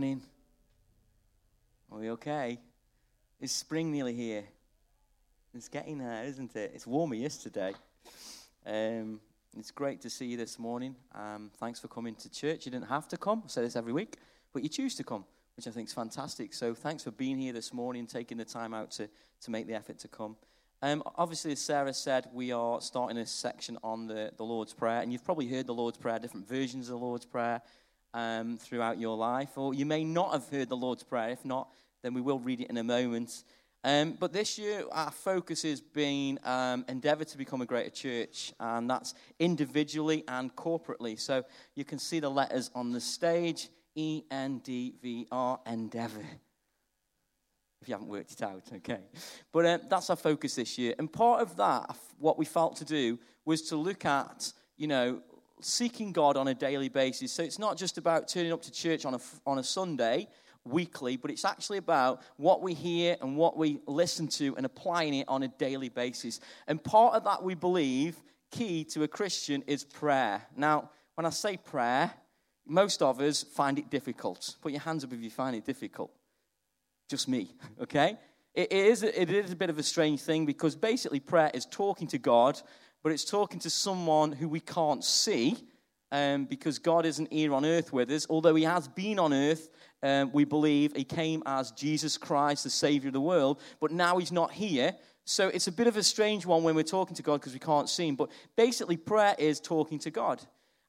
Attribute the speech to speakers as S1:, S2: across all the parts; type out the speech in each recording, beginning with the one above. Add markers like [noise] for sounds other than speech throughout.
S1: morning. Are we okay? Is spring nearly here? It's getting there, isn't it? It's warmer yesterday. Um, it's great to see you this morning. Um, thanks for coming to church. You didn't have to come, I say this every week, but you choose to come, which I think is fantastic. So thanks for being here this morning, taking the time out to, to make the effort to come. Um, obviously, as Sarah said, we are starting a section on the, the Lord's Prayer, and you've probably heard the Lord's Prayer, different versions of the Lord's Prayer um, throughout your life, or you may not have heard the Lord's Prayer. If not, then we will read it in a moment. Um, but this year, our focus has been um, endeavor to become a greater church, and that's individually and corporately. So you can see the letters on the stage E N D V R, endeavor if you haven't worked it out, okay? But um, that's our focus this year. And part of that, what we felt to do, was to look at, you know, seeking God on a daily basis. So it's not just about turning up to church on a, on a Sunday weekly, but it's actually about what we hear and what we listen to and applying it on a daily basis. And part of that, we believe, key to a Christian is prayer. Now, when I say prayer, most of us find it difficult. Put your hands up if you find it difficult just me, [laughs] okay? It is, it is a bit of a strange thing because basically prayer is talking to God, but it's talking to someone who we can't see um, because God isn't here on earth with us. Although He has been on earth, um, we believe He came as Jesus Christ, the Savior of the world, but now He's not here. So it's a bit of a strange one when we're talking to God because we can't see Him. But basically, prayer is talking to God.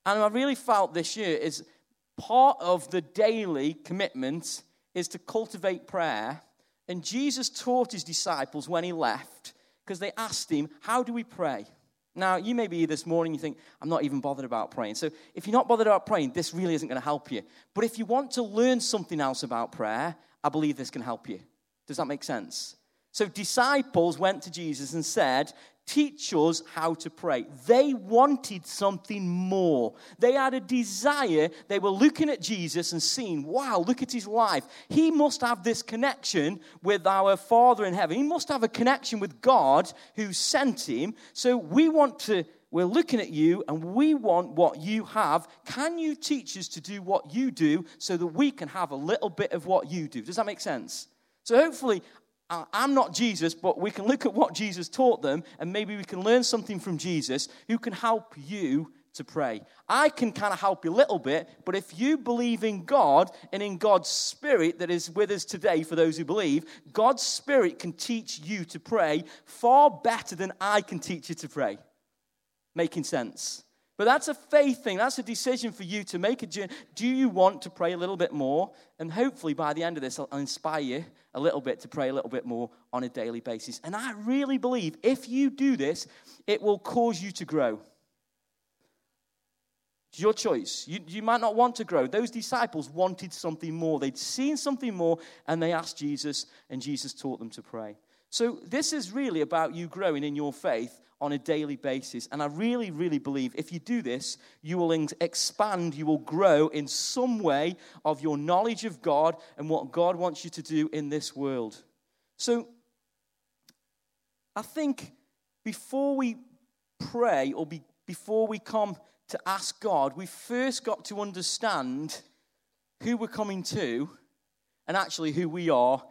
S1: And I really felt this year is part of the daily commitment is to cultivate prayer. And Jesus taught his disciples when he left because they asked him, How do we pray? Now, you may be this morning, you think, I'm not even bothered about praying. So, if you're not bothered about praying, this really isn't going to help you. But if you want to learn something else about prayer, I believe this can help you. Does that make sense? So, disciples went to Jesus and said, teach us how to pray. They wanted something more. They had a desire. They were looking at Jesus and seeing, wow, look at his life. He must have this connection with our Father in heaven. He must have a connection with God who sent him. So we want to. We're looking at you and we want what you have. Can you teach us to do what you do so that we can have a little bit of what you do? Does that make sense? So hopefully, Uh, I'm not Jesus, but we can look at what Jesus taught them and maybe we can learn something from Jesus who can help you to pray. I can kind of help you a little bit, but if you believe in God and in God's Spirit that is with us today, for those who believe, God's Spirit can teach you to pray far better than I can teach you to pray. Making sense? But that's a faith thing. That's a decision for you to make a journey. Do you want to pray a little bit more? And hopefully by the end of this, I'll inspire you a little bit to pray a little bit more on a daily basis. And I really believe if you do this, it will cause you to grow. It's your choice. You, you might not want to grow. Those disciples wanted something more. They'd seen something more, and they asked Jesus, and Jesus taught them to pray. So, this is really about you growing in your faith on a daily basis. And I really, really believe if you do this, you will expand, you will grow in some way of your knowledge of God and what God wants you to do in this world. So, I think before we pray or be, before we come to ask God, we first got to understand who we're coming to and actually who we are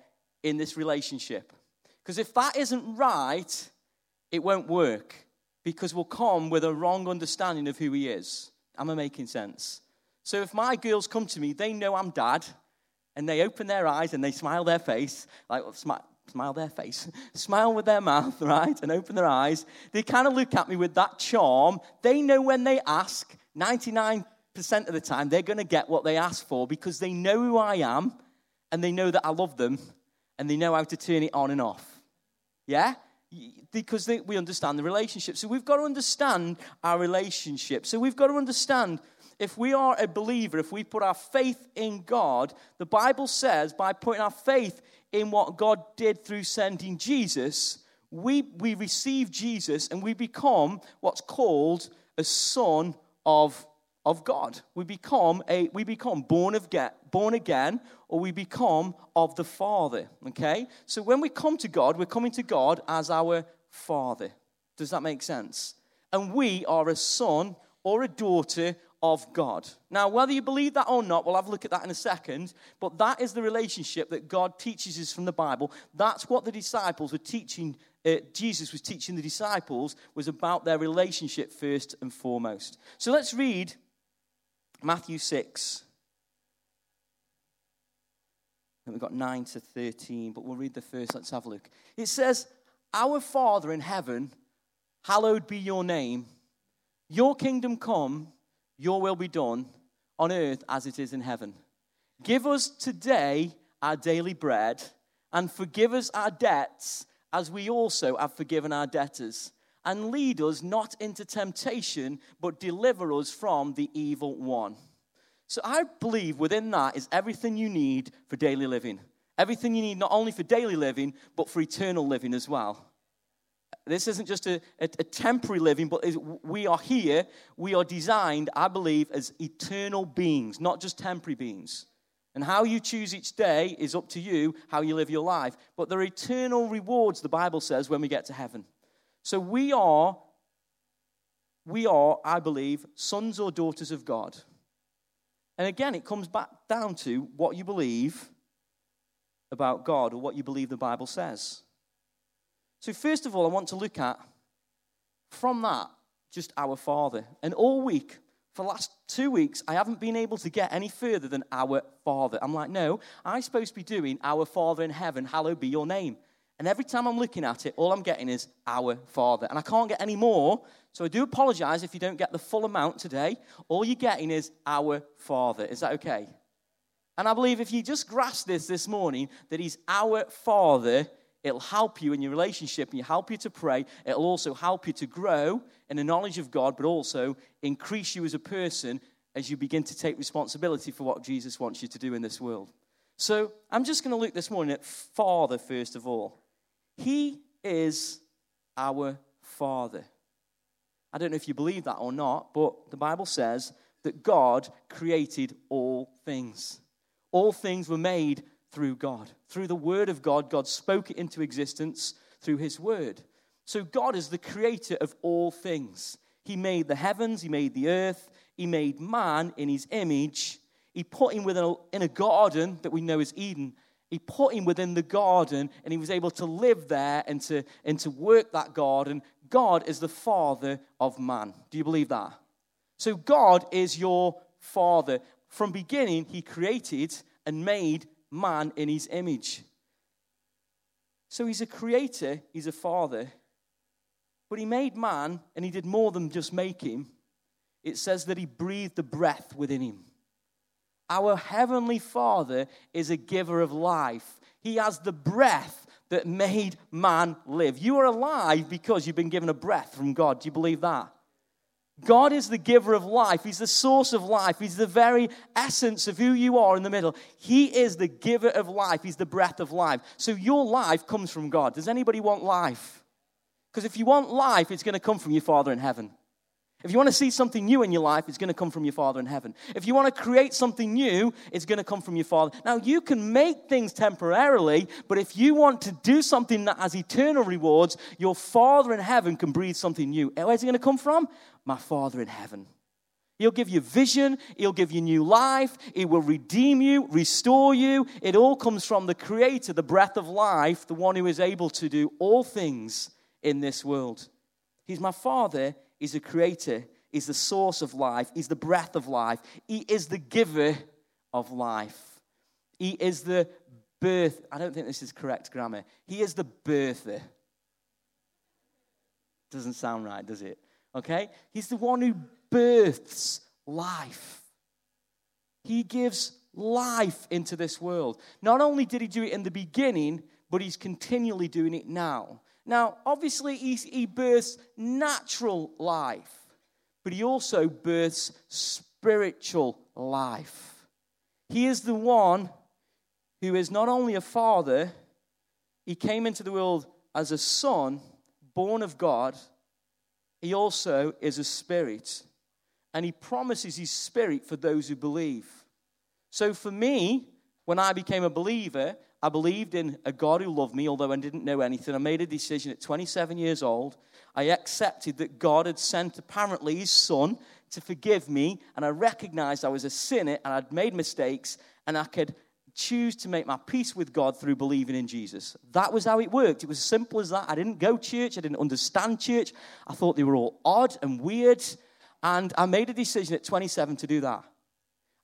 S1: in this relationship. Because if that isn't right, it won't work because we'll come with a wrong understanding of who he is. Am I making sense? So if my girls come to me, they know I'm dad, and they open their eyes and they smile their face, like smile, smile their face, [laughs] smile with their mouth, [laughs] right, and open their eyes. They kind of look at me with that charm. They know when they ask, 99% of the time, they're going to get what they ask for because they know who I am and they know that I love them and they know how to turn it on and off. Yeah? Because they, we understand the relationship. So we've got to understand our relationship. So we've got to understand if we are a believer, if we put our faith in God, the Bible says by putting our faith in what God did through sending Jesus, we, we receive Jesus and we become what's called a son of of God. We become a we become born of get, born again, or we become of the Father. Okay? So when we come to God, we're coming to God as our Father. Does that make sense? And we are a son or a daughter of God. Now, whether you believe that or not, we'll have a look at that in a second, but that is the relationship that God teaches us from the Bible. That's what the disciples were teaching, uh, Jesus was teaching the disciples, was about their relationship first and foremost. So let's read Matthew 6. And we've got 9 to 13, but we'll read the first. Let's have a look. It says, Our Father in heaven, hallowed be your name. Your kingdom come, your will be done on earth as it is in heaven. Give us today our daily bread and forgive us our debts as we also have forgiven our debtors. And lead us not into temptation, but deliver us from the evil one. So I believe within that is everything you need for daily living. Everything you need not only for daily living, but for eternal living as well. This isn't just a, a, a temporary living, but we are here. We are designed, I believe, as eternal beings, not just temporary beings. And how you choose each day is up to you, how you live your life. But there are eternal rewards, the Bible says, when we get to heaven. So we are, we are, I believe, sons or daughters of God. And again, it comes back down to what you believe about God or what you believe the Bible says. So, first of all, I want to look at from that just our Father. And all week, for the last two weeks, I haven't been able to get any further than our Father. I'm like, no, I'm supposed to be doing our Father in heaven, hallowed be your name. And every time I'm looking at it, all I'm getting is our Father. And I can't get any more. So I do apologize if you don't get the full amount today. All you're getting is our Father. Is that okay? And I believe if you just grasp this this morning, that He's our Father, It'll help you in your relationship and you help you to pray. It'll also help you to grow in the knowledge of God, but also increase you as a person as you begin to take responsibility for what Jesus wants you to do in this world. So I'm just going to look this morning at Father first of all. He is our Father. I don't know if you believe that or not, but the Bible says that God created all things. All things were made through God. Through the Word of God, God spoke it into existence through His Word. So God is the creator of all things. He made the heavens, He made the earth, He made man in His image. He put him within a, in a garden that we know as Eden. He put him within the garden and he was able to live there and to, and to work that garden. God is the father of man. Do you believe that? So God is your father. From beginning, he created and made man in his image. So he's a creator, he's a father. But he made man, and he did more than just make him. It says that he breathed the breath within him. Our heavenly Father is a giver of life. He has the breath that made man live. You are alive because you've been given a breath from God. Do you believe that? God is the giver of life. He's the source of life. He's the very essence of who you are in the middle. He is the giver of life. He's the breath of life. So your life comes from God. Does anybody want life? Because if you want life, it's going to come from your Father in heaven. If you want to see something new in your life, it's going to come from your Father in heaven. If you want to create something new, it's going to come from your Father. Now, you can make things temporarily, but if you want to do something that has eternal rewards, your Father in heaven can breathe something new. Eh, where's it going to come from? My Father in heaven. He'll give you vision. He'll give you new life. He will redeem you, restore you. It all comes from the Creator, the breath of life, the one who is able to do all things in this world. He's my Father He's the creator, is the source of life, is the breath of life, He is the giver of life. He is the birth. I don't think this is correct grammar. He is the birther. Doesn't sound right, does it? Okay? He's the one who births life. He gives life into this world. Not only did he do it in the beginning, but he's continually doing it now. Now, obviously, he, he births natural life, but he also births spiritual life. He is the one who is not only a father, he came into the world as a son, born of God, he also is a spirit. And he promises his spirit for those who believe. So for me, when I became a believer, I believed in a God who loved me, although I didn't know anything. I made a decision at 27 years old. I accepted that God had sent apparently his son to forgive me, and I recognized I was a sinner and I'd made mistakes, and I could choose to make my peace with God through believing in Jesus. That was how it worked. It was as simple as that. I didn't go church, I didn't understand church. I thought they were all odd and weird, and I made a decision at 27 to do that.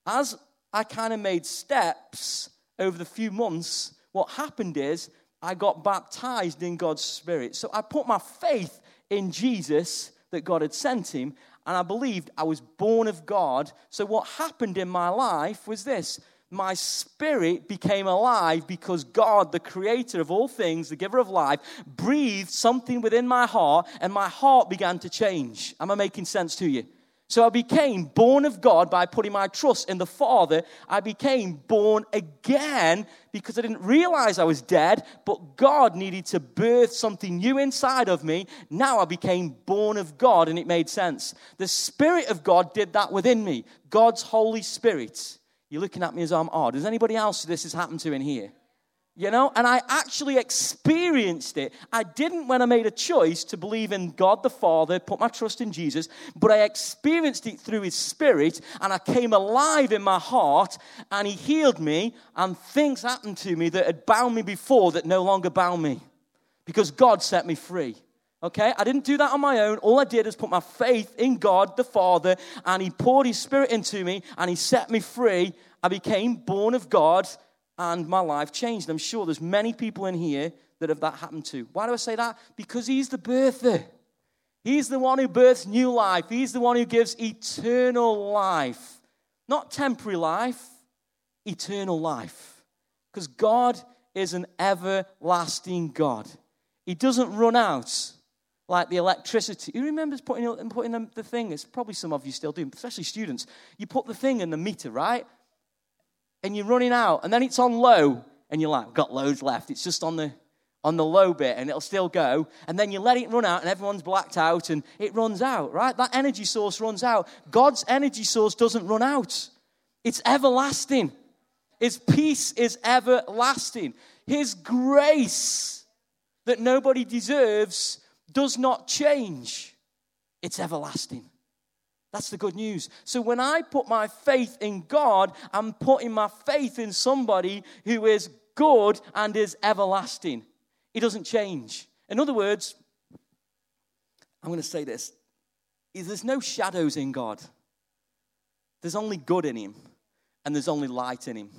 S1: As I kind of made steps over the few months, what happened is I got baptized in God's Spirit. So I put my faith in Jesus that God had sent him, and I believed I was born of God. So what happened in my life was this my spirit became alive because God, the creator of all things, the giver of life, breathed something within my heart, and my heart began to change. Am I making sense to you? So I became born of God by putting my trust in the Father. I became born again because I didn't realize I was dead, but God needed to birth something new inside of me. Now I became born of God, and it made sense. The Spirit of God did that within me, God's Holy Spirit. You're looking at me as I'm odd. Does anybody else this has happened to in here? You know, and I actually experienced it. I didn't when I made a choice to believe in God the Father, put my trust in Jesus, but I experienced it through His Spirit, and I came alive in my heart, and He healed me, and things happened to me that had bound me before that no longer bound me because God set me free. Okay, I didn't do that on my own. All I did is put my faith in God the Father, and He poured His Spirit into me, and He set me free. I became born of God and my life changed. I'm sure there's many people in here that have that happened to. Why do I say that? Because he's the birther. He's the one who births new life. He's the one who gives eternal life. Not temporary life, eternal life. Because God is an everlasting God. He doesn't run out like the electricity. Who remembers putting, putting the thing? It's probably some of you still do, especially students. You put the thing in the meter, right? And you're running out, and then it's on low, and you're like, got loads left. It's just on the on the low bit, and it'll still go. And then you let it run out, and everyone's blacked out, and it runs out, right? That energy source runs out. God's energy source doesn't run out. It's everlasting. His peace is everlasting. His grace that nobody deserves does not change. It's everlasting. That's the good news. So when I put my faith in God, I'm putting my faith in somebody who is good and is everlasting. He doesn't change. In other words, I'm going to say this is there's no shadows in God, there's only good in Him, and there's only light in Him.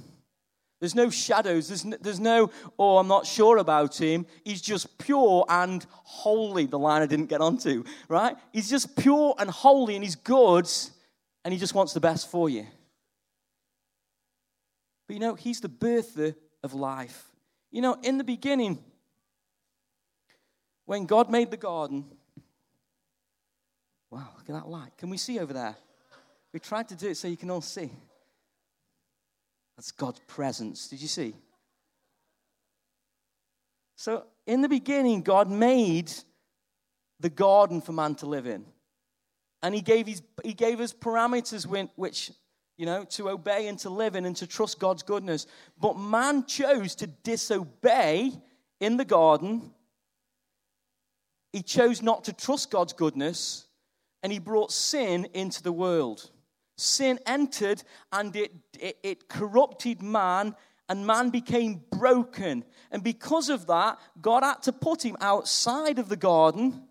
S1: There's no shadows. There's no, there's no, oh, I'm not sure about him. He's just pure and holy, the line I didn't get onto, right? He's just pure and holy and he's good and he just wants the best for you. But you know, he's the birther of life. You know, in the beginning, when God made the garden, wow, look at that light. Can we see over there? We tried to do it so you can all see. That's God's presence. Did you see? So, in the beginning, God made the garden for man to live in. And he gave, his, he gave us parameters which, you know, to obey and to live in and to trust God's goodness. But man chose to disobey in the garden. He chose not to trust God's goodness, and he brought sin into the world sin entered and it, it, it, corrupted man, and man became broken. And because of that, God had to put him outside of the garden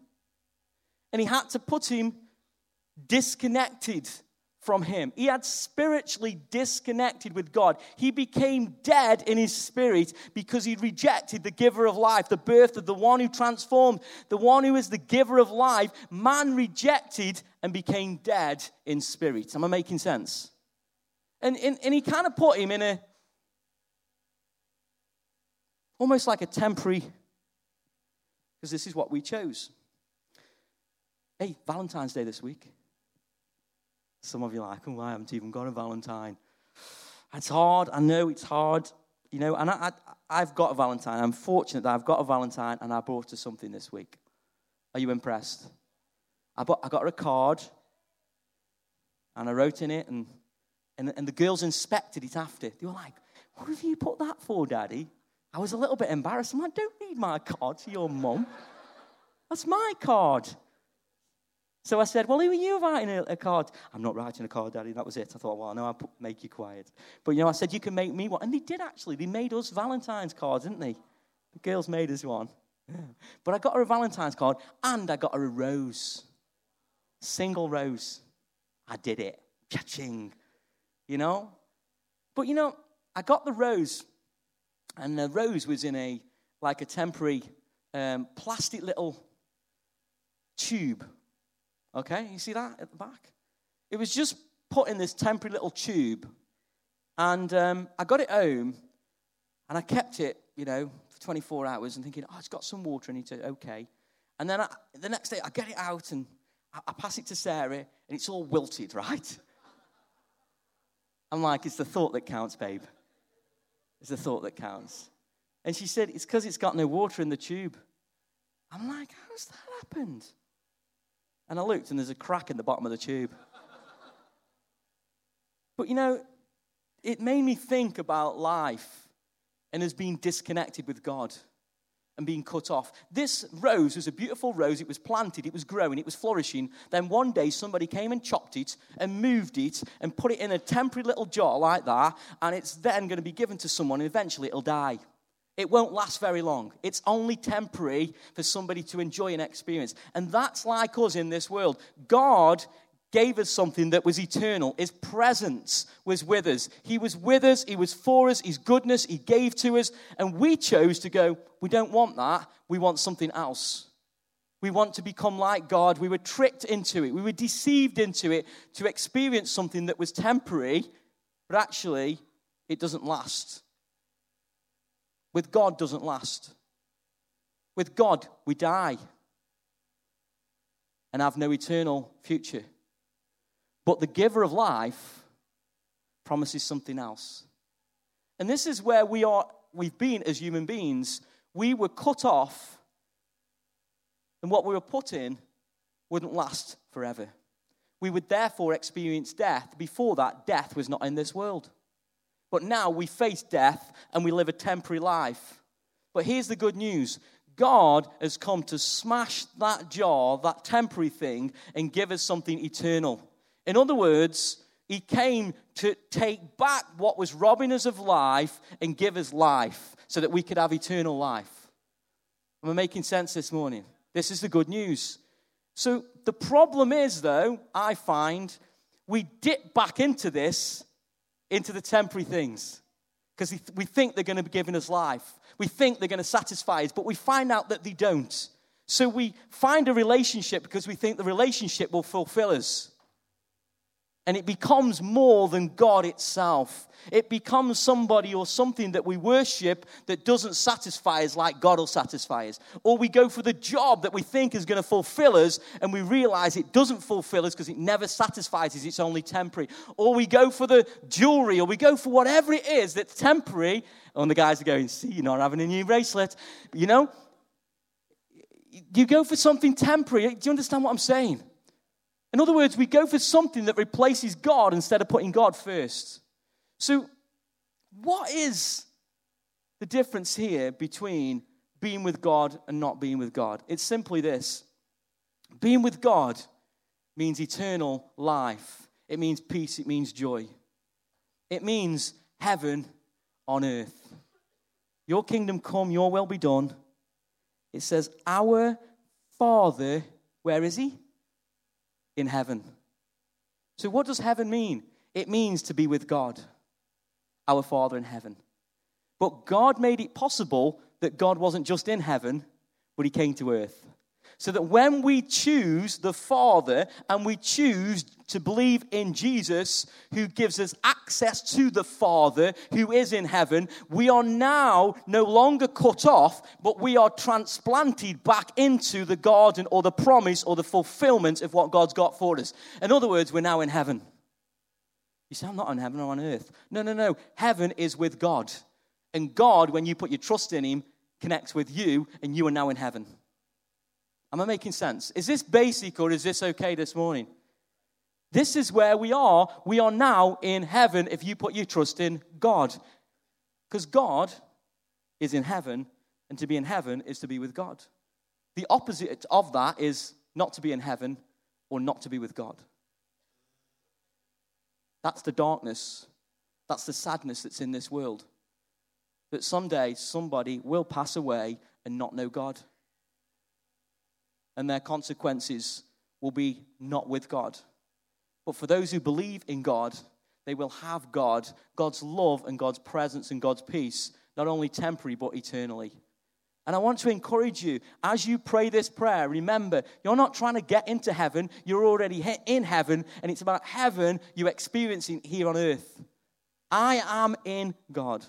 S1: and he had to put him disconnected from him. He had spiritually disconnected with God. He became dead in his spirit because he rejected the giver of life, the birth of the one who transformed, the one who is the giver of life. Man rejected and became dead in spirit. Am I making sense? And, and, and he kind of put him in a almost like a temporary, because this is what we chose. Hey, Valentine's Day this week. Some of you are like, oh, I haven't even got a Valentine. It's hard. I know it's hard. You know, and I, I, have got a Valentine. I'm fortunate that I've got a Valentine and I brought her something this week. Are you impressed? I, bought, I got her a card and I wrote in it, and, and, and the girls inspected it after. They were like, What have you put that for, Daddy? I was a little bit embarrassed. I'm like, Don't need my card to your mum. That's my card. So I said, Well, who are you writing a, a, card? I'm not writing a card, Daddy. That was it. I thought, Well, no, I'll put, make you quiet. But, you know, I said, You can make me one. And they did actually. They made us Valentine's cards, didn't they? The girls made us one. Yeah. [laughs] But I got her a Valentine's card and I got her a rose. Single rose. I did it. Cha-ching. You know? But, you know, I got the rose, and the rose was in a, like a temporary um, plastic little tube Okay, you see that at the back? It was just put in this temporary little tube. And um, I got it home and I kept it, you know, for 24 hours and thinking, oh, it's got some water in it, okay. And then I, the next day I get it out and I, pass it to Sarah and it's all wilted, right? I'm like, it's the thought that counts, babe. It's the thought that counts. And she said, it's because it's got no water in the tube. I'm like, how's that happened? And I looked, and there's a crack in the bottom of the tube. but you know, it made me think about life and as being disconnected with God and being cut off. This rose was a beautiful rose. It was planted, it was growing, it was flourishing. Then one day somebody came and chopped it and moved it and put it in a temporary little jar like that, and it's then going to be given to someone, and eventually it'll die. It won't last very long. It's only temporary for somebody to enjoy an experience. And that's like us in this world. God gave us something that was eternal. His presence was with us. He was with us, He was for us, His goodness He gave to us. And we chose to go, we don't want that, we want something else. We want to become like God. We were tricked into it, we were deceived into it to experience something that was temporary, but actually, it doesn't last with God doesn't last. With God, we die and have no eternal future. But the giver of life promises something else. And this is where we are we've been as human beings. We were cut off, and what we were put in wouldn't last forever. We would therefore experience death. Before that, death was not in this world. But now we face death and we live a temporary life. But here's the good news God has come to smash that jar, that temporary thing, and give us something eternal. In other words, He came to take back what was robbing us of life and give us life so that we could have eternal life. Am I making sense this morning? This is the good news. So the problem is, though, I find we dip back into this into the temporary things because we think they're going to be giving us life. We think they're going to satisfy us, but we find out that they don't. So we find a relationship because we think the relationship will fulfill us and it becomes more than God itself. It becomes somebody or something that we worship that doesn't satisfy us like God will satisfy us. Or we go for the job that we think is going to fulfill us and we realize it doesn't fulfill us because it never satisfies us, it's only temporary. Or we go for the jewelry or we go for whatever it is that's temporary. Oh, and the guys are going, see, you're not having a new bracelet. You know, you go for something temporary. Do you understand what I'm saying? In other words, we go for something that replaces God instead of putting God first. So, what is the difference here between being with God and not being with God? It's simply this being with God means eternal life, it means peace, it means joy, it means heaven on earth. Your kingdom come, your will be done. It says, Our Father, where is He? In heaven. So, what does heaven mean? It means to be with God, our Father in heaven. But God made it possible that God wasn't just in heaven, but He came to earth. So that when we choose the Father and we choose to believe in Jesus, who gives us access to the Father who is in heaven, we are now no longer cut off, but we are transplanted back into the garden or the promise or the fulfillment of what God's got for us. In other words, we're now in heaven. You say, I'm not in heaven, I'm on earth. No, no, no. Heaven is with God. And God, when you put your trust in Him, connects with you, and you are now in heaven. Am I making sense? Is this basic or is this okay this morning? This is where we are. We are now in heaven if you put your trust in God. Because God is in heaven, and to be in heaven is to be with God. The opposite of that is not to be in heaven or not to be with God. That's the darkness. That's the sadness that's in this world. That someday somebody will pass away and not know God. And their consequences will be not with God. But for those who believe in God, they will have God, God's love and God's presence and God's peace, not only temporary but eternally. And I want to encourage you as you pray this prayer, remember, you're not trying to get into heaven, you're already in heaven, and it's about heaven you're experiencing here on earth. I am in God.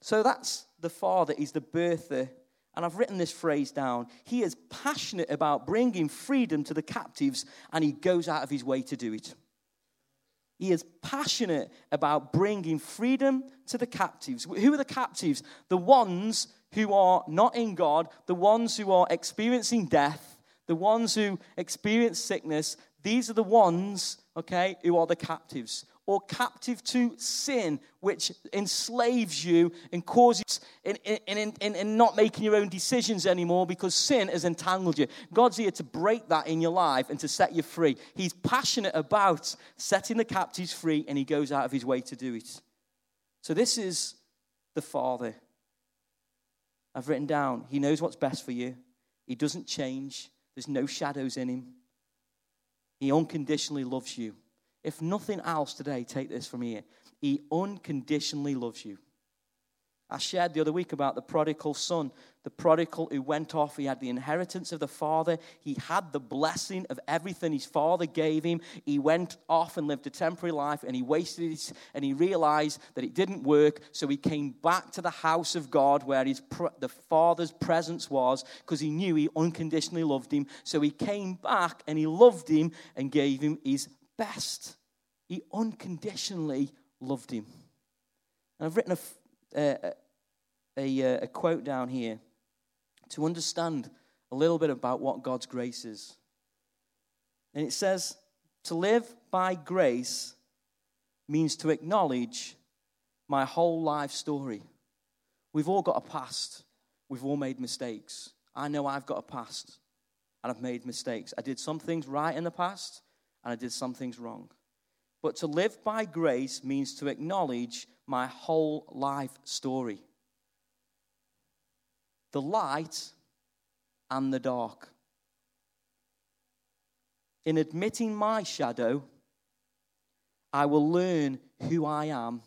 S1: So that's the Father, He's the birther. And I've written this phrase down. He is passionate about bringing freedom to the captives, and He goes out of His way to do it. He is passionate about bringing freedom to the captives. Who are the captives? The ones who are not in God, the ones who are experiencing death, the ones who experience sickness, these are the ones, okay, who are the captives. Or captive to sin, which enslaves you and causes in, in, in, in, not making your own decisions anymore because sin has entangled you. God's here to break that in your life and to set you free. He's passionate about setting the captives free, and he goes out of his way to do it. So, this is the Father I've written down, He knows what's best for you. He doesn't change, there's no shadows in Him. He unconditionally loves you. If nothing else today, take this from here. He unconditionally loves you. I shared the other week about the prodigal son, the prodigal who went off. He had the inheritance of the father, he had the blessing of everything his father gave him. He went off and lived a temporary life and he wasted it and he realized that it didn't work. So he came back to the house of God where his, the father's presence was because he knew he unconditionally loved him. So he came back and he loved him and gave him his best. He unconditionally loved him. And I've written a uh, a, a, uh, a quote down here to understand a little bit about what God's grace is. And it says, To live by grace means to acknowledge my whole life story. We've all got a past, we've all made mistakes. I know I've got a past and I've made mistakes. I did some things right in the past and I did some things wrong. But to live by grace means to acknowledge my whole life story the light and the dark. In admitting my shadow, I will learn who I am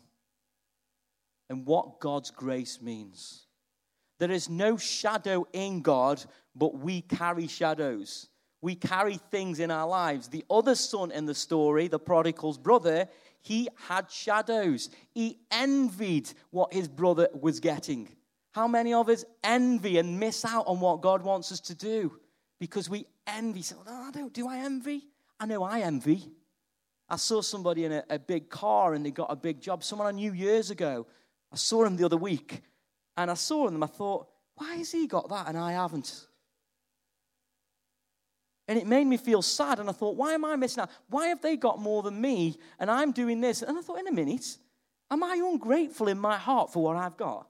S1: and what God's grace means. There is no shadow in God, but we carry shadows. We carry things in our lives. The other son in the story, the prodigal's brother, he had shadows. He envied what his brother was getting. How many of us envy and miss out on what God wants us to do because we envy? So, I don't. Do I envy? I know I envy. I saw somebody in a, a big car and they got a big job. Someone I knew years ago. I saw him the other week and I saw him. I thought, why has he got that and I haven't? And it made me feel sad. And I thought, why am I missing out? Why have they got more than me and I'm doing this? And I thought, in a minute, am I ungrateful in my heart for what I've got?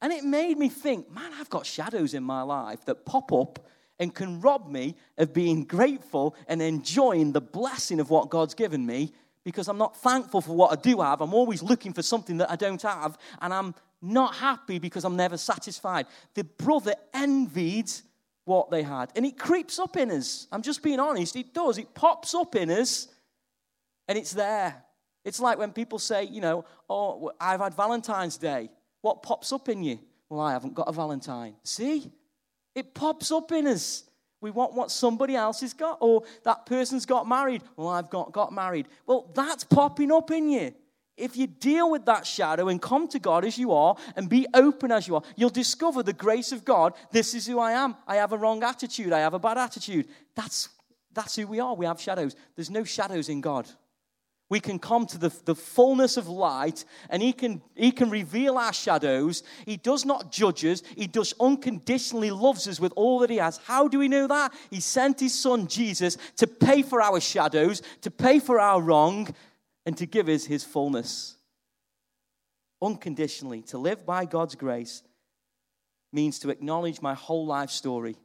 S1: And it made me think, man, I've got shadows in my life that pop up and can rob me of being grateful and enjoying the blessing of what God's given me because I'm not thankful for what I do have. I'm always looking for something that I don't have, and I'm not happy because I'm never satisfied. The brother envied what they had. And it creeps up in us. I'm just being honest. It does. It pops up in us and it's there. It's like when people say, you know, oh, I've had Valentine's Day. What pops up in you? Well, I haven't got a Valentine. See? It pops up in us. We want what somebody else has got, or that person's got married. Well, I've got, got married. Well, that's popping up in you. If you deal with that shadow and come to God as you are and be open as you are, you'll discover the grace of God. This is who I am. I have a wrong attitude. I have a bad attitude. That's, that's who we are. We have shadows. There's no shadows in God. We can come to the, the fullness of light and he can, he can reveal our shadows. He does not judge us. He does unconditionally loves us with all that he has. How do we know that? He sent his son Jesus to pay for our shadows, to pay for our wrong, and to give us his fullness. Unconditionally, to live by God's grace means to acknowledge my whole life story.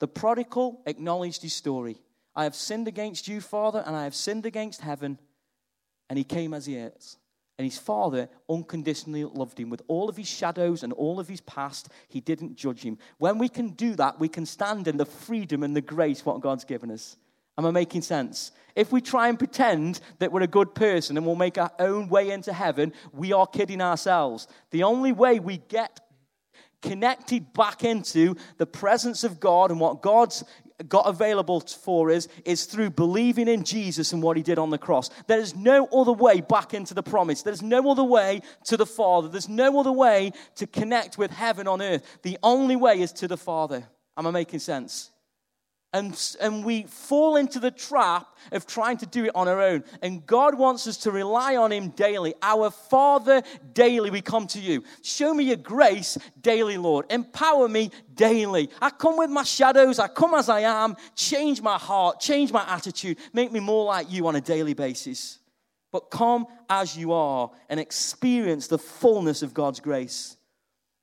S1: The prodigal acknowledged his story. I have sinned against you, Father, and I have sinned against heaven. And he came as he is. And his father unconditionally loved him with all of his shadows and all of his past. He didn't judge him. When we can do that, we can stand in the freedom and the grace what God's given us. Am I making sense? If we try and pretend that we're a good person and we'll make our own way into heaven, we are kidding ourselves. The only way we get connected back into the presence of God and what God's got available for us is through believing in Jesus and what he did on the cross. There is no other way back into the promise. There's no other way to the Father. There's no other way to connect with heaven on earth. The only way is to the Father. Am I making sense? And, and we fall into the trap of trying to do it on our own. And God wants us to rely on Him daily. Our Father, daily we come to you. Show me your grace daily, Lord. Empower me daily. I come with my shadows. I come as I am. Change my heart. Change my attitude. Make me more like you on a daily basis. But come as you are and experience the fullness of God's grace.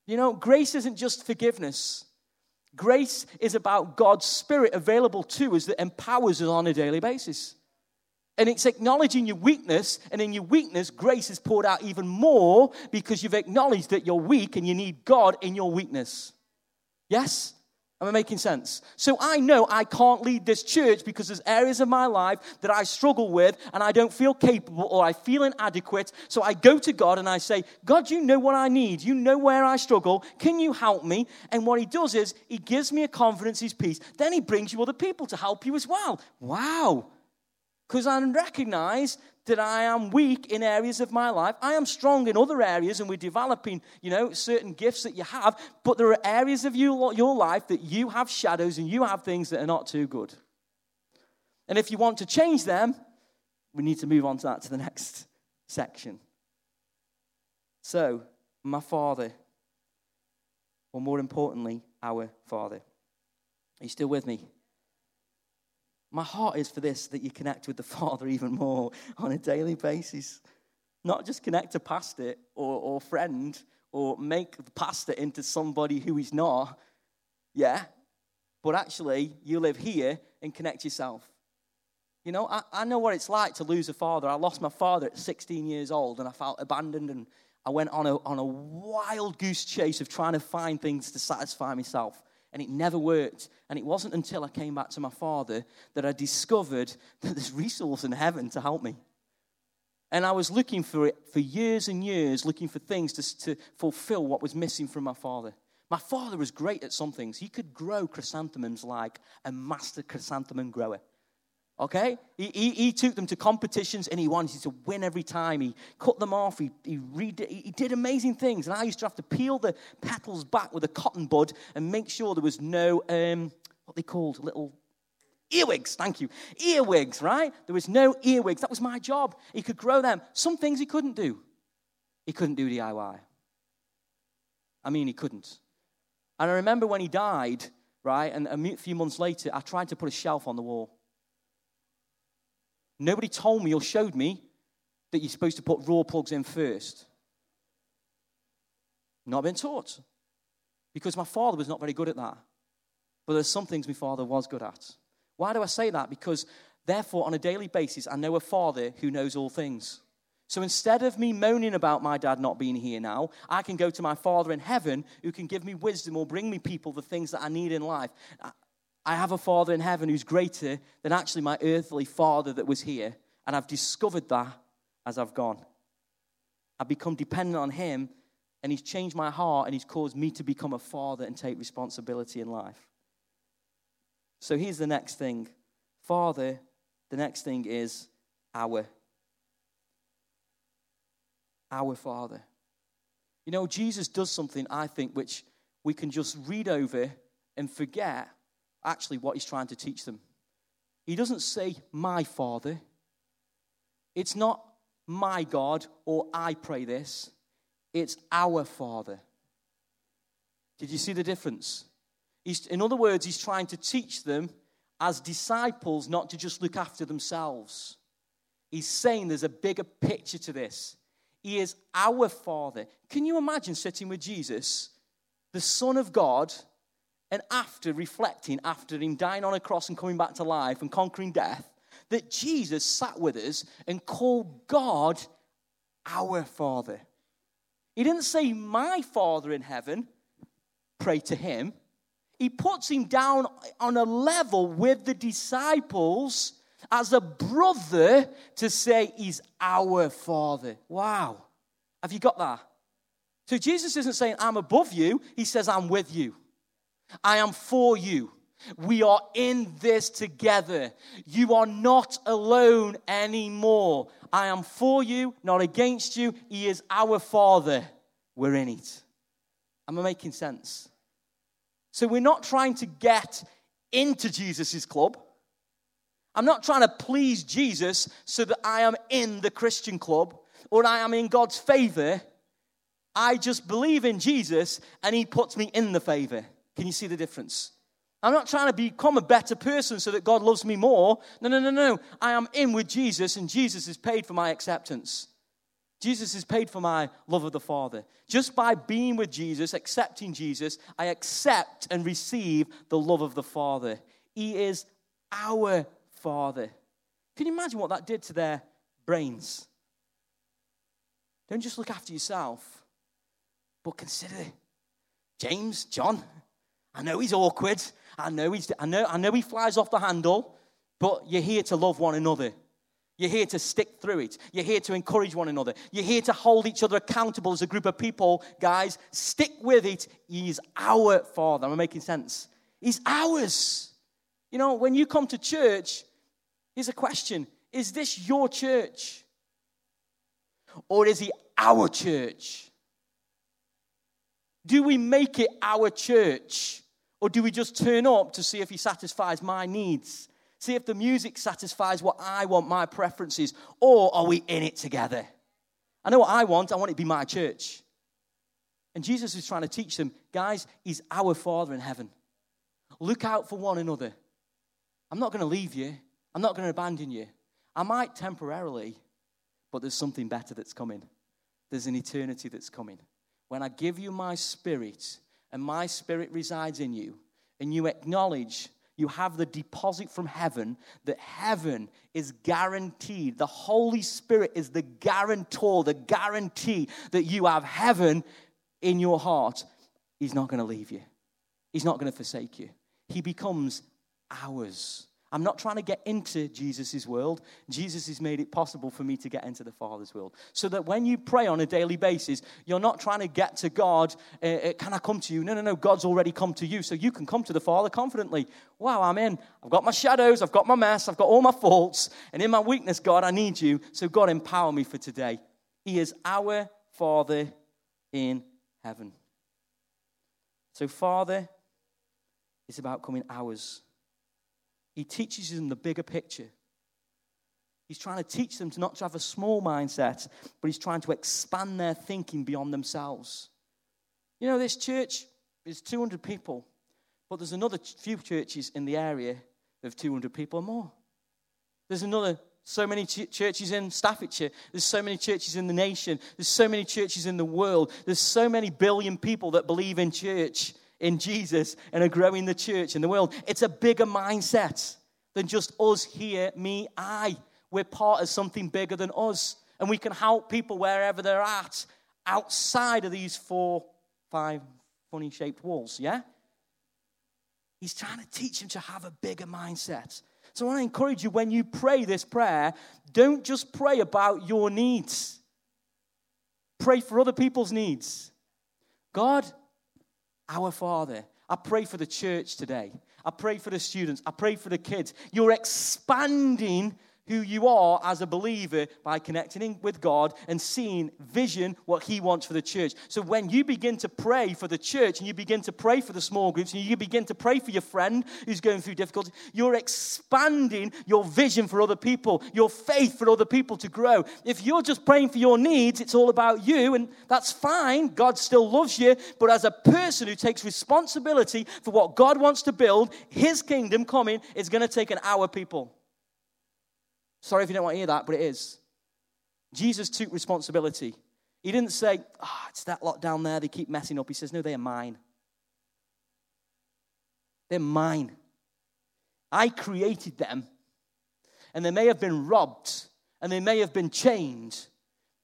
S1: You know, grace isn't just forgiveness. Grace is about God's Spirit available to us that empowers us on a daily basis. And it's acknowledging your weakness, and in your weakness, grace is poured out even more because you've acknowledged that you're weak and you need God in your weakness. Yes? Am I making sense? So I know I can't lead this church because there's areas of my life that I struggle with and I don't feel capable or I feel inadequate. So I go to God and I say, God, you know what I need. You know where I struggle. Can you help me? And what He does is He gives me a confidence, His peace. Then He brings you other people to help you as well. Wow. Because I recognize that I am weak in areas of my life. I am strong in other areas, and we're developing, you know, certain gifts that you have. But there are areas of you, your life that you have shadows and you have things that are not too good. And if you want to change them, we need to move on to that to the next section. So, my Father, or more importantly, our Father. Are you still with me? My heart is for this that you connect with the [laughs] Father even more on a daily basis. Not just connect to pastor or, or friend or make the pastor into somebody who he's not. Yeah. But actually, you live here and connect yourself. You know, I, I know what it's like to lose a father. I lost my father at 16 years old and I felt abandoned and I went on a, on a wild goose chase of trying to find things to satisfy myself and it never worked. And it wasn't until I came back to my father that I discovered [laughs] that there's resource in heaven to help me. And I was looking for it for years and years, looking for things to, to fulfill what was missing from my father. My father was great at some things. He could grow chrysanthemums like a master chrysanthemum grower. Okay? He, he, he, took them to competitions and he wanted to win every time. He cut them off. He, he, he did amazing things. And I used to have to peel the petals back with a cotton bud and make sure there was no, um, what they called, little earwigs. Thank you. Earwigs, right? There was no earwigs. That was my job. He could grow them. Some things he couldn't do. He couldn't do DIY. I mean, he couldn't. And I remember when he died, right? And a few months later, I tried to put a shelf on the wall. Nobody told me or showed me that you're supposed to put raw plugs in first. Not been taught. Because my father was not very good at that. But there's some things my father was good at. Why do I say that? Because therefore, on a daily basis, I know a father who knows all things. So instead of me moaning about my dad not being here now, I can go to my father in heaven who can give me wisdom or bring me people the things that I need in life. I have a Father in heaven who's greater than actually my earthly father that was here. And I've discovered that as I've gone. I've become dependent on Him, and He's changed my heart, and He's caused me to become a father and take responsibility in life. So here's the next thing Father, the next thing is our. Our Father. You know, Jesus does something, I think, which we can just read over and forget actually what he's trying to teach them. He doesn't say, My Father. It's not my God or I pray this. It's our Father. Did you see the difference? He's, in other words, he's trying to teach them as disciples not to just look after themselves. He's saying there's a bigger picture to this. He is our Father. Can you imagine sitting with Jesus, the Son of God, and after reflecting, after him dying on a cross and coming back to life and conquering death, that Jesus sat with us and called God our Father. He didn't say, My Father in heaven, pray to him. He puts him down on a level with the disciples as a brother to say, He's our Father. Wow. Have you got that? So Jesus isn't saying, I'm above you. He says, I'm with you. I am for you. We are in this together. You are not alone anymore. I am for you, not against you. He is our Father. We're in it. Am I making sense? So we're not trying to get into Jesus' club. I'm not trying to please Jesus so that I am in the Christian club or I am in God's favor. I just believe in Jesus and He puts me in the favor. Can you see the difference? I'm not trying to become a better person so that God loves me more. No, no, no, no. I am in with Jesus, and Jesus has paid for my acceptance. Jesus has paid for my love of the Father. Just by being with Jesus, accepting Jesus, I accept and receive the love of the Father. He is our Father. Can you imagine what that did to their brains? Don't just look after yourself, but consider James, John. I know he's awkward. I know, he's, I, know, I know he flies off the handle, but you're here to love one another. You're here to stick through it. You're here to encourage one another. You're here to hold each other accountable as a group of people. Guys, stick with it. He's our Father. Am I making sense? He's ours. You know, when you come to church, here's a question Is this your church? Or is he our church? Do we make it our church? Or do we just turn up to see if he satisfies my needs? See if the music satisfies what I want, my preferences? Or are we in it together? I know what I want. I want it to be my church. And Jesus is trying to teach them, guys, he's our Father in heaven. Look out for one another. I'm not going to leave you. I'm not going to abandon you. I might temporarily, but there's something better that's coming. There's an eternity that's coming. When I give you my spirit, and my spirit resides in you, and you acknowledge you have the deposit from heaven, that heaven is guaranteed. The Holy Spirit is the guarantor, the guarantee that you have heaven in your heart. He's not going to leave you, He's not going to forsake you. He becomes ours. I'm not trying to get into Jesus' world. Jesus has made it possible for me to get into the Father's world. So that when you pray on a daily basis, you're not trying to get to God, uh, uh, can I come to you? No, no, no. God's already come to you. So you can come to the Father confidently. Wow, I'm in. I've got my shadows, I've got my mess, I've got all my faults. And in my weakness, God, I need you. So God, empower me for today. He is our Father in heaven. So, Father is about coming ours. He teaches them the bigger picture. He's trying to teach them to not to have a small mindset, but he's trying to expand their thinking beyond themselves. You know, this church is 200 people, but there's another few churches in the area of 200 people or more. There's another so many ch- churches in Staffordshire. There's so many churches in the nation. There's so many churches in the world. There's so many billion people that believe in church in Jesus and are growing the church in the world. It's a bigger mindset than just us here, me, I. We're part of something bigger than us. And we can help people wherever they're at outside of these four, five funny shaped walls, yeah? He's trying to teach them to have a bigger mindset. So I want to encourage you when you pray this prayer, don't just pray about your needs, pray for other people's needs. God, our Father. I pray for the church today. I pray for the students. I pray for the kids. You're expanding who you are as a believer by connecting with God and seeing vision, what He wants for the church. So when you begin to pray for the church and you begin to pray for the small groups and you begin to pray for your friend who's going through difficulty, you're expanding your vision for other people, your faith for other people to grow. If you're just praying for your needs, it's all about you, and that's fine. God still loves you. But as a person who takes responsibility for what God wants to build, His kingdom coming is going to take an hour, people. Sorry if you don't want to hear that, but it is. Jesus took responsibility. He didn't say, oh, it's that lot down there, they keep messing up. He says, no, they are mine. They're mine. I created them, and they may have been robbed, and they may have been chained,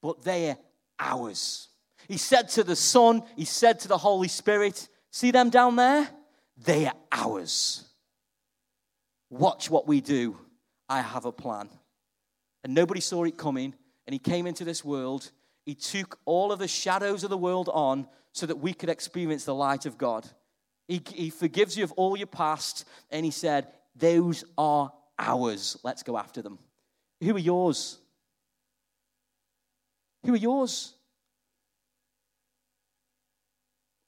S1: but they're ours. He said to the Son, He said to the Holy Spirit, See them down there? They are ours. Watch what we do. I have a plan. And nobody saw it coming, and He came into this world. He took all of the shadows of the world on so that we could experience the light of God. He, he forgives you of all your past, and He said, Those are ours. Let's go after them. Who are yours? Who are yours?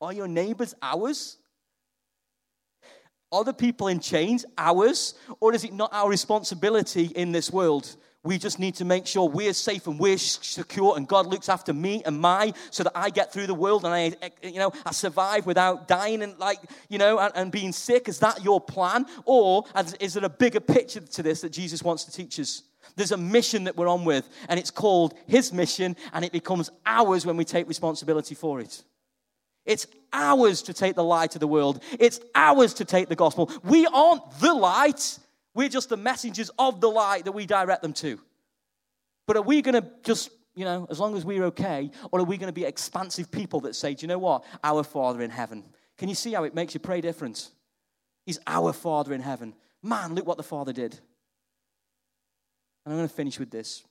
S1: Are your neighbors ours? Are the people in chains ours? Or is it not our responsibility in this world? We just need to make sure we're safe and we're secure, and God looks after me and my, so that I get through the world and I, eh, eh, you know, I survive without dying and like, you know, and, and being sick. Is that your plan, or is there a bigger picture to this that Jesus wants to teach us? There's a mission that we're on with, and it's called His mission, and it becomes ours when we take responsibility for it. It's ours to take the light of the world. It's ours to take the gospel. We aren't the light. We're just the messengers of the light that we direct them to. But are we going to just, you know, as long as we're okay, or are we going to be expansive people that say, do you know what? Our Father in heaven. Can you see how it makes you pray different? He's our Father in heaven. Man, look what the Father did. And I'm going to finish with this.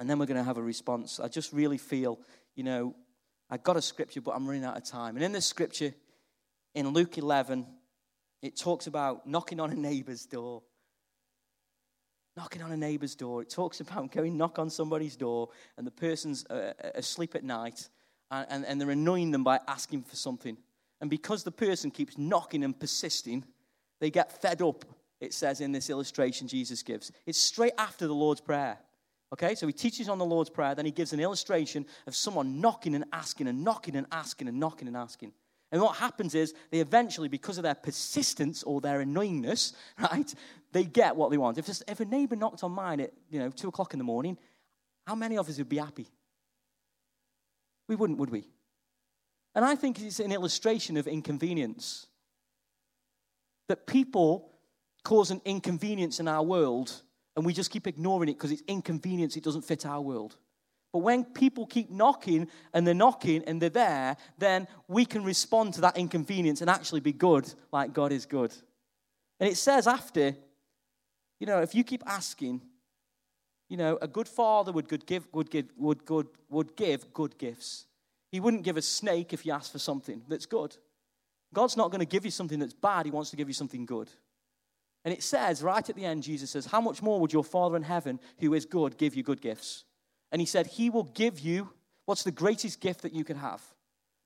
S1: And then we're going to have a response. I just really feel, you know, I got a scripture, but I'm running out of time. And in this scripture, in Luke 11, it talks about knocking on a neighbor's door. Knocking on a neighbor's door. It talks about [laughs] going knock on somebody's door, and the person's uh, uh, asleep at night, and, and, and they're annoying them by asking for something. And because the person keeps knocking and persisting, they get fed up, it says in this illustration Jesus gives. It's straight after the Lord's Prayer. Okay, so he teaches on the Lord's Prayer, then he gives an illustration of someone knocking and asking and knocking and asking and knocking and asking. And what happens is they eventually, because of their persistence or their annoyingness, [laughs] right, they get what they want. If, if a neighbor knocked on mine at, you know, two o'clock in the morning, how many of us would be happy? We wouldn't, would we? And I think it's an illustration of inconvenience. That people cause an inconvenience in our world and we just keep ignoring it because it's inconvenience, it doesn't fit our world. But when people keep knocking and they're knocking and they're there, then we can respond to that inconvenience and actually be good like God is good. And it says after, you know, if you keep asking, you know, a good father would, good give, would, give, would, good, would give good gifts. He wouldn't give a snake if you ask for something that's good. God's not going to give you something that's bad, He wants to give you something good. And it says right at the end, Jesus says, How much more would your Father in heaven, who is good, give you good gifts? And he said, He will give you what's the greatest gift that you can have?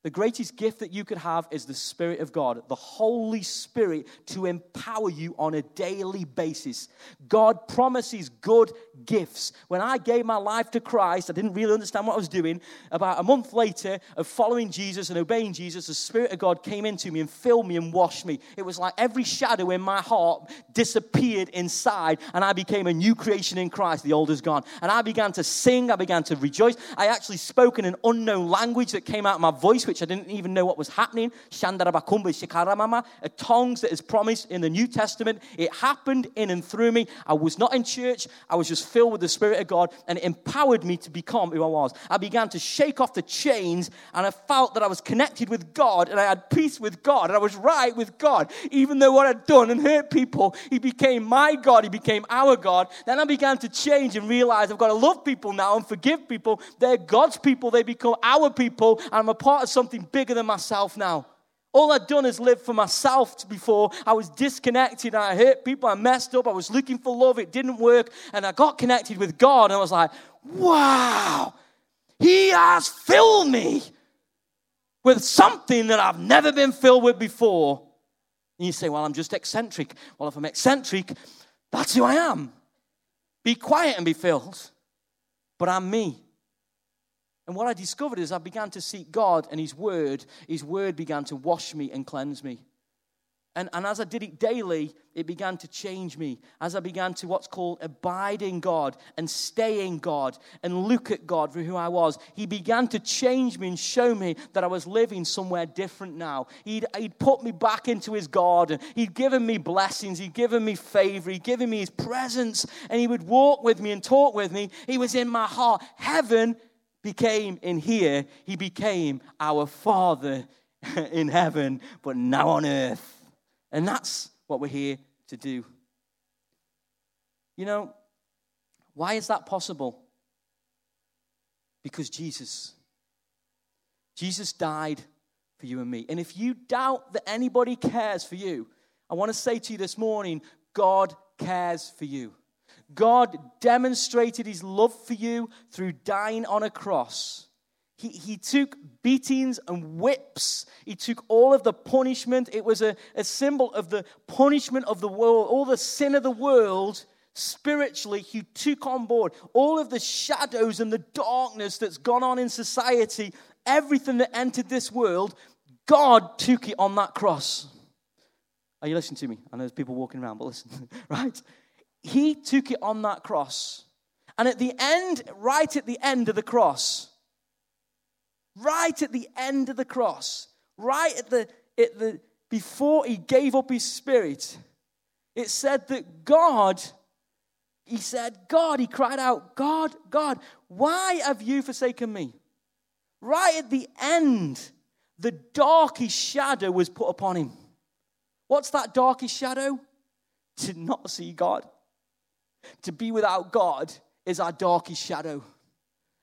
S1: The greatest gift that you could have is the Spirit of God, the Holy Spirit to empower you on a daily basis. God promises good gifts. When I gave my life to Christ, I didn't really understand what I was doing. About a month later of following Jesus and obeying Jesus, the Spirit of God came into me and filled me and washed me. It was like every shadow in my heart disappeared inside, and I became a new creation in Christ. The old is gone. And I began to sing, I began to rejoice. I actually spoke in an unknown language that came out of my voice, which I didn't even know what was happening. Shandarabakumba Shikaramama, a tongues that is promised in the New Testament. It happened in and through me. I was not in church. I was just filled with the Spirit of God and it empowered me to become who I was. I began to shake off the chains and I felt that I was connected with God and I had peace with God and I was right with God. Even though what I'd done and hurt people, He became my God. He became our God. Then I began to change and realize I've got to love people now and forgive people. They're God's people. They become our people and I'm a part of something bigger than myself now. All I'd done is live for myself before. I was disconnected. I hurt people. I messed up. I was looking for love. It didn't work. And I got connected with God. And I was like, wow, He has filled me with something that I've never been filled with before. And you say, well, I'm just eccentric. Well, if I'm eccentric, that's who I am. Be quiet and be filled. But I'm me. And what I discovered is I began to seek God and His Word. His Word began to wash me and cleanse me. And, and as I did it daily, it began to change me. As I began to what's called abide in God and stay in God and look at God for who I was, He began to change me and show me that I was living somewhere different now. He'd, he'd put me back into His garden. He'd given me blessings. He'd given me favor. He'd given me His presence. And He would walk with me and talk with me. He was in my heart. Heaven became in here, He became our Father [laughs] in heaven, but now on earth. And that's what we're here to do. You know, why is that possible? Because Jesus. Jesus died for you and me. And if you doubt that anybody cares for you, I want to say to you this morning God cares for you. God demonstrated his love for you through dying on a cross. He, he took beatings and whips. He took all of the punishment. It was a, a symbol of the punishment of the world, all the sin of the world. Spiritually, he took on board all of the shadows and the darkness that's gone on in society, everything that entered this world. God took it on that cross. Are you listening to me? I know there's people walking around, but listen, [laughs] right? He took it on that cross. And at the end, right at the end of the cross, right at the end of the cross, right at the, at the before he gave up his spirit, it said that God, he said, God, he cried out, God, God, why have you forsaken me? Right at the end, the darkest shadow was put upon him. What's that darkest shadow? To not see God. To be without God is our darkest shadow.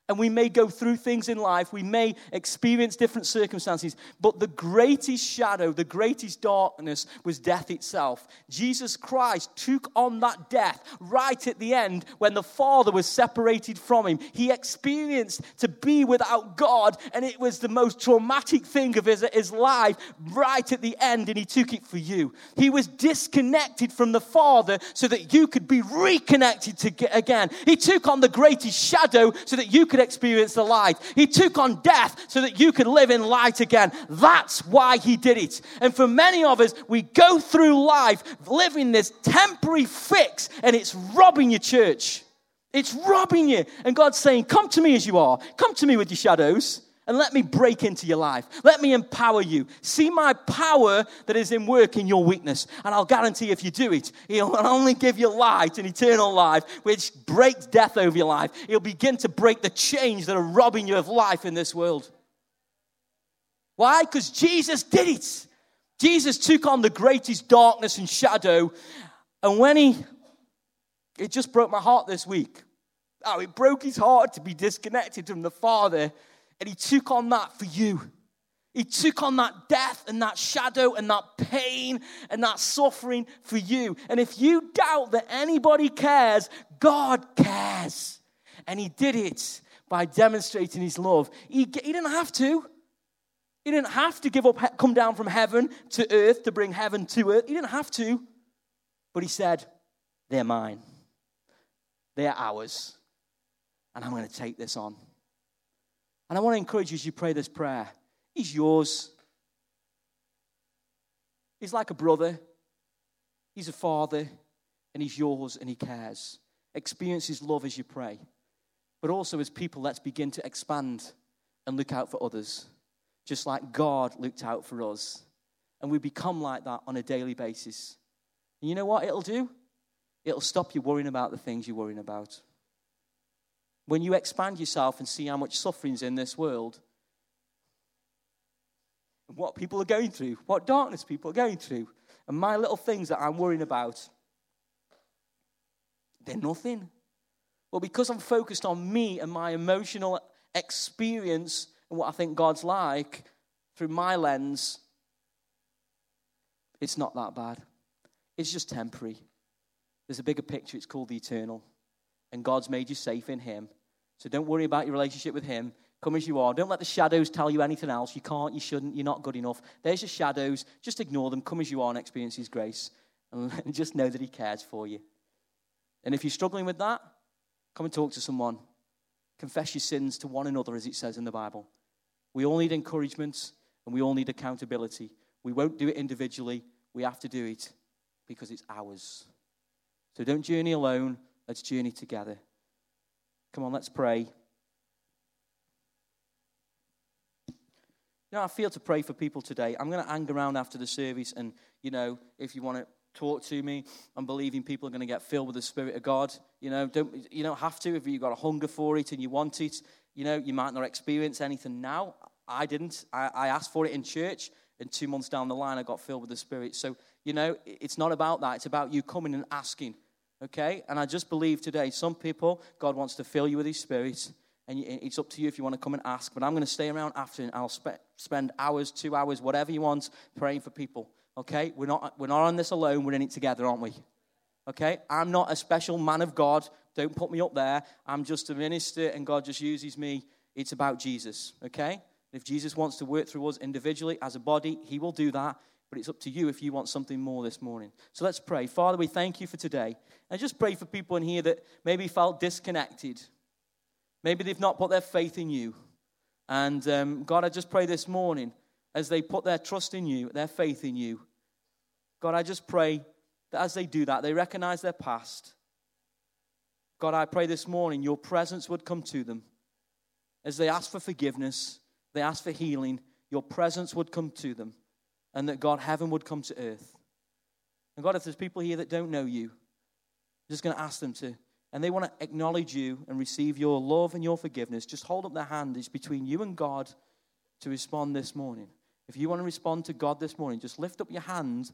S1: And we may go through things in life, we may experience different circumstances, but the greatest shadow, the greatest darkness was death itself. Jesus Christ took on that death right at the end when the Father was separated from him. He experienced to be without God, and it was the most traumatic thing of his, his life right at the end, and he took it for you. He was disconnected from the Father so that you could be reconnected to, again. He took on the greatest shadow so that you could experience the light. He took on death so that you could live in light again. That's why he did it. And for many of us, we go through life living this temporary fix and it's robbing your church. It's robbing you. And God's saying, Come to me as you are. Come to me with your shadows and let me break into your life. Let me empower you. See my power that is in work in your weakness. And I'll guarantee if you do it, He'll not only give you light and eternal life, which breaks death over your life, He'll begin to break the chains that are robbing you of life in this world. Why? Because Jesus did it. Jesus took on the greatest darkness and shadow. And when He, it just broke my heart this week. Oh, it broke His heart to be disconnected from the Father and he took on that for you. He took on that death and that shadow and that pain and that suffering for you. And if you doubt that anybody cares, God cares. And he did it by demonstrating his love. He, he didn't have to. He didn't have to give up, come down from heaven to earth to bring heaven to earth. He didn't have to. But he said, They're mine, they're ours. And I'm going to take this on. And I want to encourage you as you pray this prayer. He's yours. He's like a brother, He's a father, and He's yours and He cares. Experience His love as you pray. But also, as people, let's begin to expand and look out for others, just like God looked out for us. And we become like that on a daily basis. And you know what it'll do? It'll stop you worrying about the things you're worrying about. When you expand yourself and see how much suffering's in this world, and what people are going through, what darkness people are going through, and my little things that I'm worrying about, they're nothing. Well, because I'm focused on me and my emotional experience and what I think God's like through my lens, it's not that bad. It's just temporary. There's a bigger picture, it's called the eternal and God's made you safe in Him. So don't worry about your relationship with Him. Come as you are. Don't let the shadows tell you anything else. You can't, you shouldn't, you're not good enough. There's your shadows. Just ignore them. Come as you are and experience His grace. And [laughs] just know that He cares for you. And if you're struggling with that, come and talk to someone. Confess your sins to one another, as it says in the Bible. We all need encouragement and we all need accountability. We won't do it individually, we have to do it because it's ours. So don't journey alone, let's journey together. Come on, let's pray. You know, I feel to pray for people today. I'm going to hang around after the service, and, you know, if you want to talk to me, I'm believing people are going to get filled with the Spirit of God. You know, don't, you don't have to if you've got a hunger for it and you want it. You know, you might not experience anything now. I didn't. I, I asked for it in church, and two months down the line, I got filled with the Spirit. So, you know, it's not about that. It's about you coming and asking, okay? And I just believe today, some people, God wants to fill you with His Spirit and it's up to you if you want to come and ask. But I'm going to stay around after, and I'll spe- spend hours, two hours, whatever you want, praying for people. Okay? We're not, we're not on this alone. We're in it together, aren't we? Okay? I'm not a special man of God. Don't put me up there. I'm just a minister, and God just uses me. It's about Jesus. Okay? If Jesus wants to work through us individually as a body, He will do that. But it's up to you if you want something more this morning. So let's pray. Father, we thank you for today. And just pray for people in here that maybe felt disconnected Maybe they've not put their faith in you. And um, God, I just pray this morning as they put their trust in you, their faith in you. God, I just pray that as they do that, they recognize their past. God, I pray this morning your presence would come to them. As they ask for forgiveness, they ask for healing, your presence would come to them. And that, God, heaven would come to earth. And God, if there's people here that don't know you, I'm just going to ask them to and they want to acknowledge you and receive your love and your forgiveness, just hold up their hand. It's between you and God to respond this morning. If you want to respond to God this morning, just lift up your hand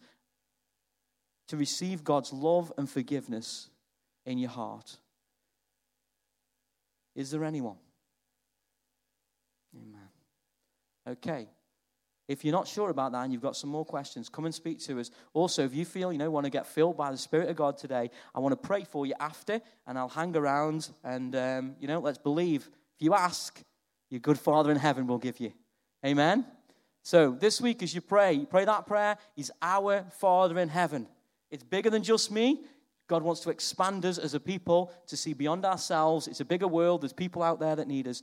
S1: to receive God's love and forgiveness in your heart. Is there anyone? Amen. Okay. If you're not sure about that and you've got some more questions, come and speak to us. Also, if you feel, you know, want to get filled by the Spirit of God today, I want to pray for you after, and I'll hang around and, um, you know, let's believe. If you ask, your good Father in heaven will give you. Amen? So this week, as you pray, you pray that prayer, He's our Father in heaven. It's bigger than just me. God wants to expand us as a people to see beyond ourselves. It's a bigger world. There's people out there that need us.